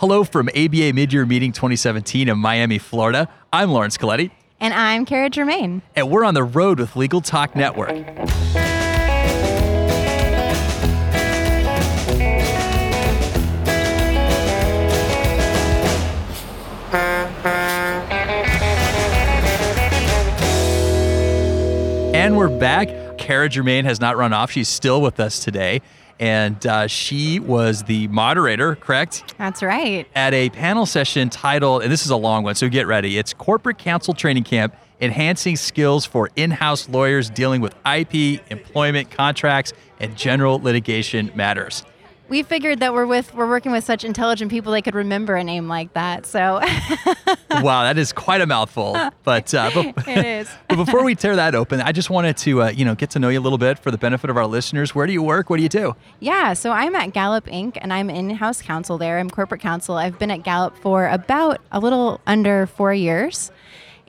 Hello from ABA Midyear Meeting 2017 in Miami, Florida. I'm Lawrence Colletti. And I'm Kara Jermain. And we're on the road with Legal Talk Network. And we're back. Kara Jermain has not run off. She's still with us today. And uh, she was the moderator, correct? That's right. At a panel session titled, and this is a long one, so get ready. It's Corporate Counsel Training Camp Enhancing Skills for In House Lawyers Dealing with IP, Employment, Contracts, and General Litigation Matters we figured that we're with we're working with such intelligent people they could remember a name like that. So wow, that is quite a mouthful. But, uh, but it is. but before we tear that open, I just wanted to uh, you know get to know you a little bit for the benefit of our listeners. Where do you work? What do you do? Yeah, so I'm at Gallup Inc. and I'm in-house counsel there. I'm corporate counsel. I've been at Gallup for about a little under four years.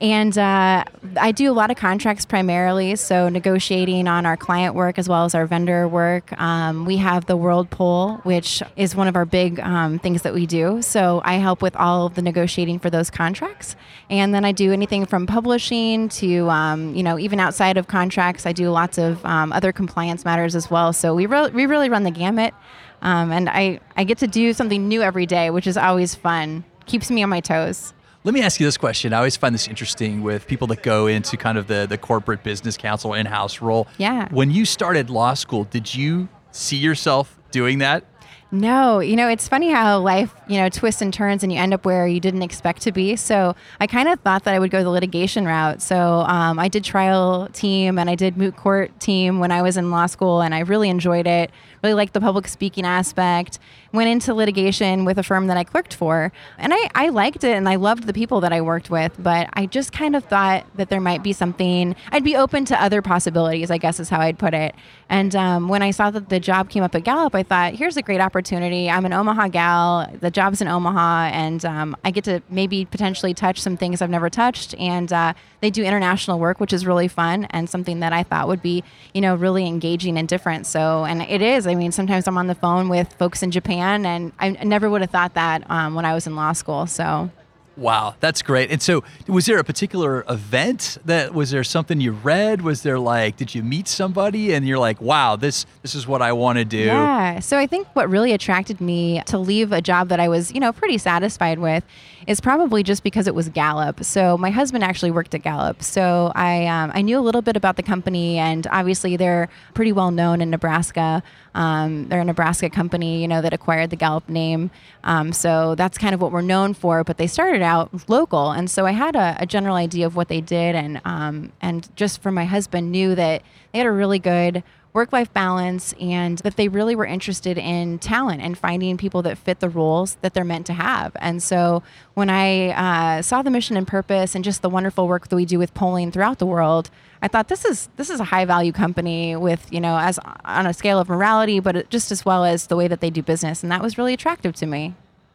And uh, I do a lot of contracts primarily, so negotiating on our client work as well as our vendor work. Um, we have the World Poll, which is one of our big um, things that we do. So I help with all of the negotiating for those contracts. And then I do anything from publishing to, um, you know, even outside of contracts, I do lots of um, other compliance matters as well. So we, re- we really run the gamut. Um, and I, I get to do something new every day, which is always fun, keeps me on my toes. Let me ask you this question. I always find this interesting with people that go into kind of the, the corporate business counsel in house role. Yeah. When you started law school, did you see yourself doing that? No, you know, it's funny how life, you know, twists and turns and you end up where you didn't expect to be. So I kind of thought that I would go the litigation route. So um, I did trial team and I did moot court team when I was in law school and I really enjoyed it really liked the public speaking aspect. Went into litigation with a firm that I clerked for, and I, I liked it and I loved the people that I worked with, but I just kind of thought that there might be something, I'd be open to other possibilities, I guess is how I'd put it. And um, when I saw that the job came up at Gallup, I thought, here's a great opportunity. I'm an Omaha gal, the job's in Omaha, and um, I get to maybe potentially touch some things I've never touched. And uh, they do international work, which is really fun and something that I thought would be, you know, really engaging and different. So, and it is. I mean, sometimes I'm on the phone with folks in Japan, and I never would have thought that um, when I was in law school. So. Wow, that's great. And so, was there a particular event that was there something you read? Was there like, did you meet somebody and you're like, wow, this this is what I want to do? Yeah. So I think what really attracted me to leave a job that I was, you know, pretty satisfied with is probably just because it was Gallup. So my husband actually worked at Gallup, so I um, I knew a little bit about the company, and obviously they're pretty well known in Nebraska. Um, they're a Nebraska company, you know, that acquired the Gallup name. Um, so that's kind of what we're known for. But they started out local, and so I had a, a general idea of what they did, and um, and just from my husband knew that they had a really good work life balance and that they really were interested in talent and finding people that fit the roles that they're meant to have. And so when I uh, saw the mission and purpose and just the wonderful work that we do with polling throughout the world, I thought this is this is a high value company with you know as on a scale of morality, but just as well as the way that they do business, and that was really attractive to me.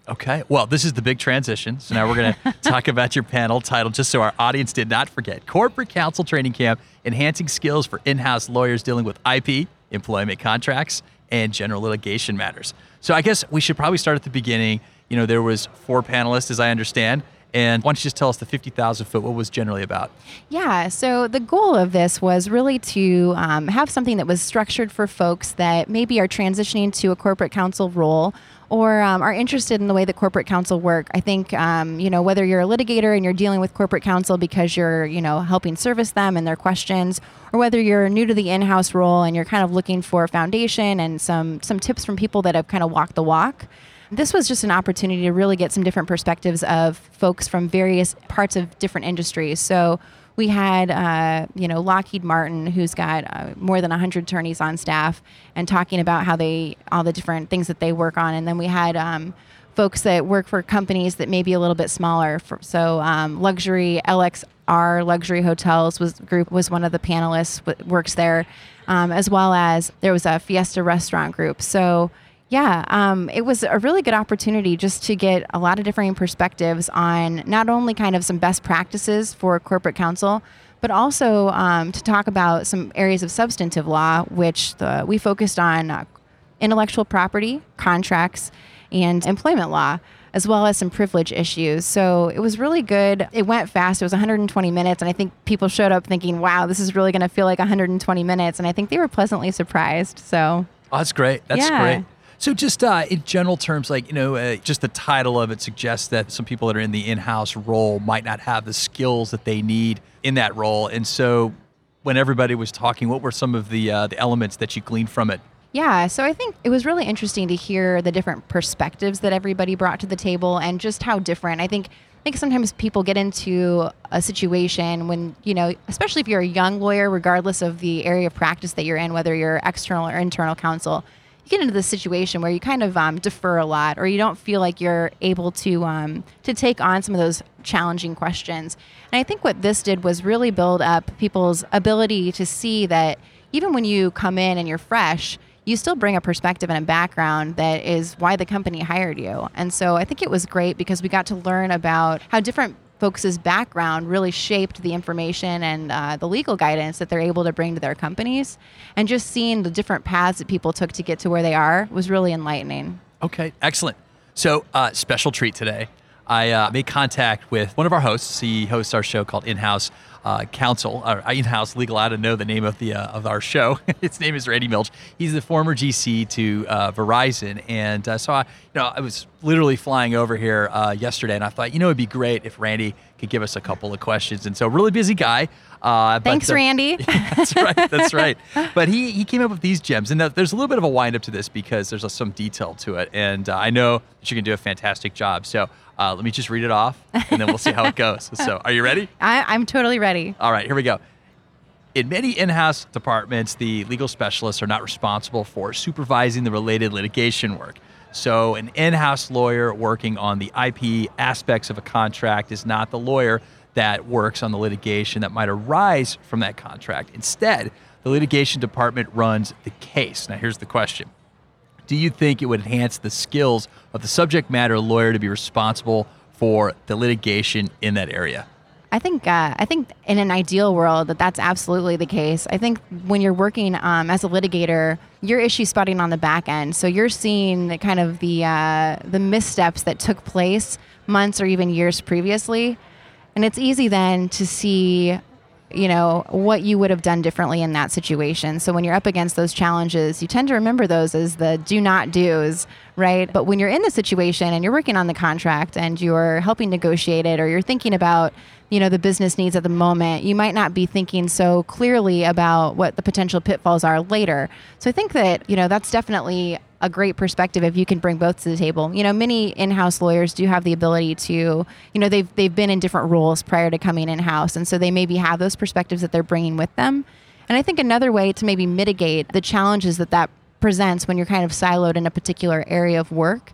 Okay. Well, this is the big transition. So now we're going to talk about your panel title, just so our audience did not forget Corporate Counsel Training Camp Enhancing Skills for In House Lawyers Dealing with IP, Employment Contracts, and General Litigation Matters. So I guess we should probably start at the beginning. You know, there was four panelists, as I understand. And why don't you just tell us the 50,000 foot, what was generally about? Yeah, so the goal of this was really to um, have something that was structured for folks that maybe are transitioning to a corporate counsel role or um, are interested in the way that corporate counsel work. I think um, you know whether you're a litigator and you're dealing with corporate counsel because you're you know helping service them and their questions, or whether you're new to the in-house role and you're kind of looking for a foundation and some some tips from people that have kind of walked the walk. This was just an opportunity to really get some different perspectives of folks from various parts of different industries. So we had, uh, you know, Lockheed Martin, who's got uh, more than 100 attorneys on staff, and talking about how they, all the different things that they work on. And then we had um, folks that work for companies that may be a little bit smaller. For, so um, luxury, LXR Luxury Hotels was group was one of the panelists, w- works there, um, as well as there was a Fiesta Restaurant group. So yeah, um, it was a really good opportunity just to get a lot of different perspectives on not only kind of some best practices for corporate counsel, but also um, to talk about some areas of substantive law, which the, we focused on uh, intellectual property, contracts, and employment law as well as some privilege issues. So it was really good. It went fast. It was 120 minutes. And I think people showed up thinking, wow, this is really going to feel like 120 minutes. And I think they were pleasantly surprised. So oh, that's great. That's Yeah. great. So, just uh, in general terms, like, you know, uh, just the title of it suggests that some people that are in the in house role might not have the skills that they need in that role. And so, when everybody was talking, what were some of the, uh, the elements that you gleaned from it? Yeah, so I think it was really interesting to hear the different perspectives that everybody brought to the table and just how different. I think I think sometimes people get into a situation when, you know, especially if you're a young lawyer regardless of the area of practice that you're in, whether you're external or internal counsel, you get into this situation where you kind of um, defer a lot or you don't feel like you're able to um, to take on some of those challenging questions. And I think what this did was really build up people's ability to see that even when you come in and you're fresh, you still bring a perspective and a background that is why the company hired you. And so I think it was great because we got to learn about how different folks' background really shaped the information and uh, the legal guidance that they're able to bring to their companies. And just seeing the different paths that people took to get to where they are was really enlightening. Okay, excellent. So, uh, special treat today. I uh, made contact with one of our hosts. He hosts our show called In House uh, Counsel, or In House Legal. I don't know the name of the uh, of our show. His name is Randy Milch. He's the former GC to uh, Verizon, and uh, so I, you know, I was literally flying over here uh, yesterday, and I thought, you know, it'd be great if Randy could give us a couple of questions. And so, really busy guy. Uh, Thanks, uh, Randy. that's right. That's right. But he he came up with these gems, and there's a little bit of a wind up to this because there's some detail to it, and uh, I know that you can do a fantastic job. So uh, let me just read it off, and then we'll see how it goes. So, are you ready? I, I'm totally ready. All right, here we go. In many in house departments, the legal specialists are not responsible for supervising the related litigation work. So, an in house lawyer working on the IP aspects of a contract is not the lawyer that works on the litigation that might arise from that contract. Instead, the litigation department runs the case. Now, here's the question Do you think it would enhance the skills of the subject matter lawyer to be responsible for the litigation in that area? I think uh, I think in an ideal world that that's absolutely the case. I think when you're working um, as a litigator, you're issue spotting on the back end, so you're seeing the kind of the uh, the missteps that took place months or even years previously, and it's easy then to see you know what you would have done differently in that situation. So when you're up against those challenges you tend to remember those as the do not do's right? But when you're in the situation and you're working on the contract and you're helping negotiate it or you're thinking about you know the business needs at the moment you might not be thinking so clearly about what the potential pitfalls are later. So i think that you know that's definitely a great perspective if you can bring both to the table. You know, many in-house lawyers do have the ability to, you know, they've they've been in different roles prior to coming in-house, and so they maybe have those perspectives that they're bringing with them. And I think another way to maybe mitigate the challenges that that presents when you're kind of siloed in a particular area of work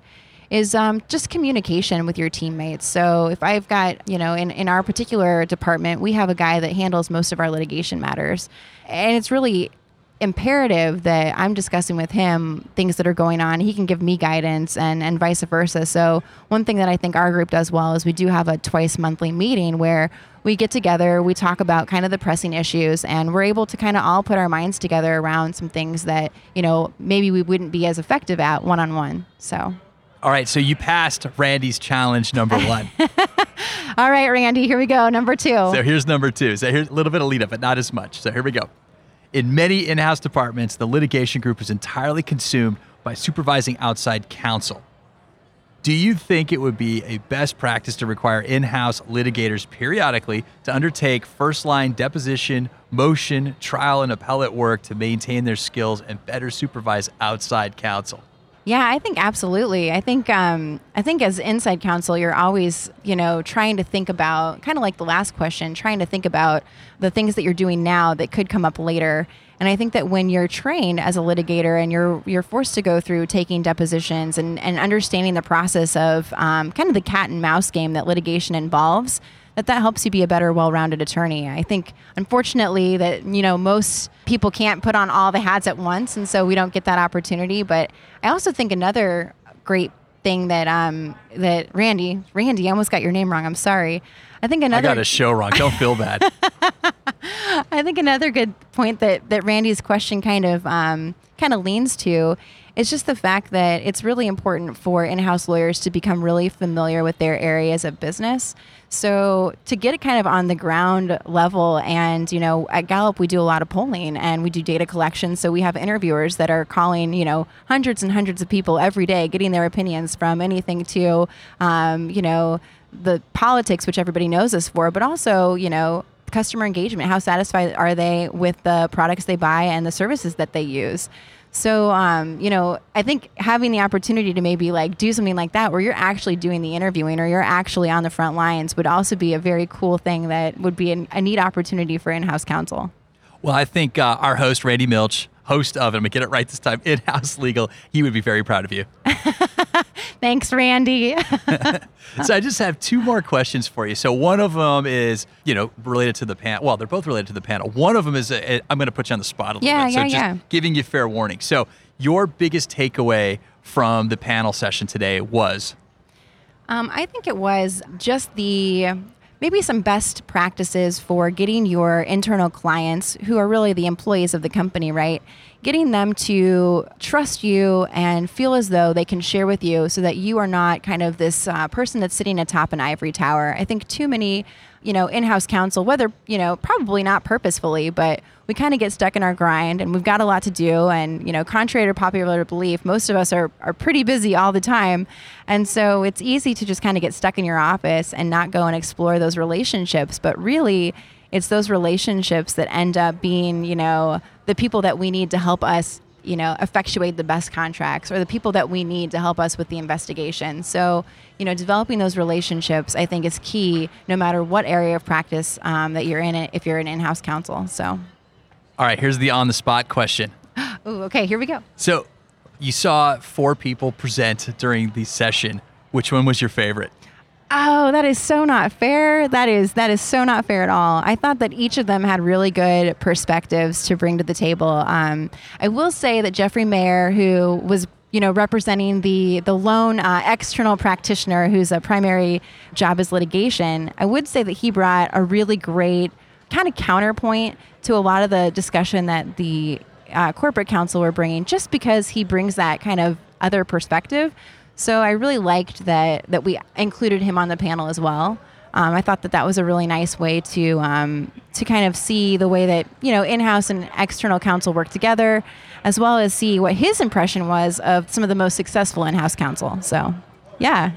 is um, just communication with your teammates. So if I've got, you know, in, in our particular department, we have a guy that handles most of our litigation matters. And it's really imperative that I'm discussing with him things that are going on. He can give me guidance and, and vice versa. So, one thing that I think our group does well is we do have a twice monthly meeting where we get together, we talk about kind of the pressing issues, and we're able to kind of all put our minds together around some things that, you know, maybe we wouldn't be as effective at one on one. So, All right, so you passed Randy's challenge number one. all right, Randy, here we go. Number two. so here's number two. So here's a little bit of lead up, but not as much. So here we go. In many in house departments, the litigation group is entirely consumed by supervising outside counsel. Do you think it would be a best practice to require in house litigators periodically to undertake first line deposition, motion, trial, and appellate work to maintain their skills and better supervise outside counsel? Yeah, I think absolutely. I think um, I think as inside counsel, you're always you know trying to think about kind of like the last question, trying to think about the things that you're doing now that could come up later. And I think that when you're trained as a litigator and you're you're forced to go through taking depositions and, and understanding the process of um, kind of the cat and mouse game that litigation involves, that that helps you be a better well-rounded attorney. I think unfortunately that you know most people can't put on all the hats at once and so we don't get that opportunity, but I also think another great thing that um that Randy, Randy, I almost got your name wrong. I'm sorry. I think another I got a show wrong. Don't feel bad. I think another good point that that Randy's question kind of um, kind of leans to it's just the fact that it's really important for in-house lawyers to become really familiar with their areas of business. So to get it kind of on the ground level, and you know, at Gallup we do a lot of polling and we do data collection. So we have interviewers that are calling, you know, hundreds and hundreds of people every day, getting their opinions from anything to, um, you know, the politics, which everybody knows us for, but also, you know, customer engagement. How satisfied are they with the products they buy and the services that they use? So, um, you know, I think having the opportunity to maybe like do something like that where you're actually doing the interviewing or you're actually on the front lines would also be a very cool thing that would be an, a neat opportunity for in house counsel. Well, I think uh, our host, Randy Milch, host of, and I'm going to get it right this time, In House Legal, he would be very proud of you. Thanks, Randy. so I just have two more questions for you. So one of them is, you know, related to the panel. Well, they're both related to the panel. One of them is, i am going to put you on the spot a little yeah, bit. So yeah, just yeah. giving you fair warning. So your biggest takeaway from the panel session today was? Um, I think it was just the maybe some best practices for getting your internal clients, who are really the employees of the company, right? Getting them to trust you and feel as though they can share with you so that you are not kind of this uh, person that's sitting atop an ivory tower. I think too many you know, in-house counsel, whether, you know, probably not purposefully, but we kind of get stuck in our grind and we've got a lot to do. And, you know, contrary to popular belief, most of us are, are pretty busy all the time. And so it's easy to just kind of get stuck in your office and not go and explore those relationships. But really, it's those relationships that end up being, you know, the people that we need to help us you know, effectuate the best contracts or the people that we need to help us with the investigation. So, you know, developing those relationships, I think, is key no matter what area of practice um, that you're in, if you're an in house counsel. So, all right, here's the on the spot question. Ooh, okay, here we go. So, you saw four people present during the session. Which one was your favorite? Oh, that is so not fair. That is that is so not fair at all. I thought that each of them had really good perspectives to bring to the table. Um, I will say that Jeffrey Mayer, who was you know representing the the lone uh, external practitioner whose a primary job is litigation, I would say that he brought a really great kind of counterpoint to a lot of the discussion that the uh, corporate counsel were bringing, just because he brings that kind of other perspective. So I really liked that that we included him on the panel as well. Um, I thought that that was a really nice way to um, to kind of see the way that you know in-house and external counsel work together, as well as see what his impression was of some of the most successful in-house counsel. So, yeah.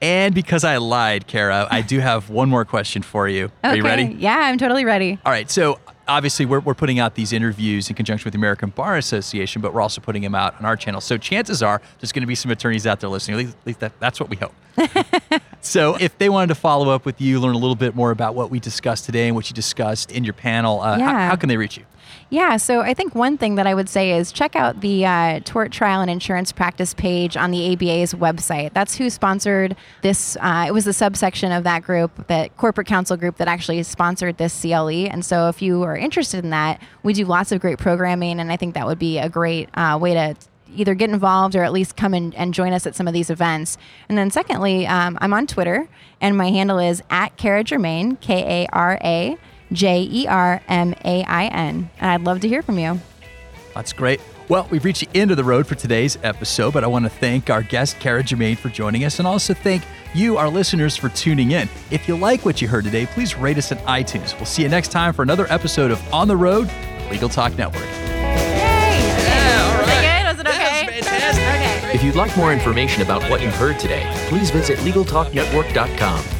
And because I lied, Kara, I do have one more question for you. Okay. Are you ready? Yeah, I'm totally ready. All right. So obviously we're, we're putting out these interviews in conjunction with the American Bar Association, but we're also putting them out on our channel. So chances are there's going to be some attorneys out there listening. At least, at least that, that's what we hope. so if they wanted to follow up with you, learn a little bit more about what we discussed today and what you discussed in your panel, uh, yeah. how, how can they reach you? Yeah, so I think one thing that I would say is check out the uh, tort trial and insurance practice page on the ABA's website. That's who sponsored this. Uh, it was the subsection of that group, that corporate counsel group, that actually sponsored this CLE. And so if you are interested in that, we do lots of great programming, and I think that would be a great uh, way to either get involved or at least come in and join us at some of these events. And then secondly, um, I'm on Twitter, and my handle is at Kara Jermain, K A R A. J E R M A I N. And I'd love to hear from you. That's great. Well, we've reached the end of the road for today's episode, but I want to thank our guest, Kara Jermain, for joining us, and also thank you, our listeners, for tuning in. If you like what you heard today, please rate us on iTunes. We'll see you next time for another episode of On the Road, Legal Talk Network. Yay! Yeah. Was it good? Was it okay? That. Okay. If you'd like more information about what you heard today, please visit LegalTalkNetwork.com.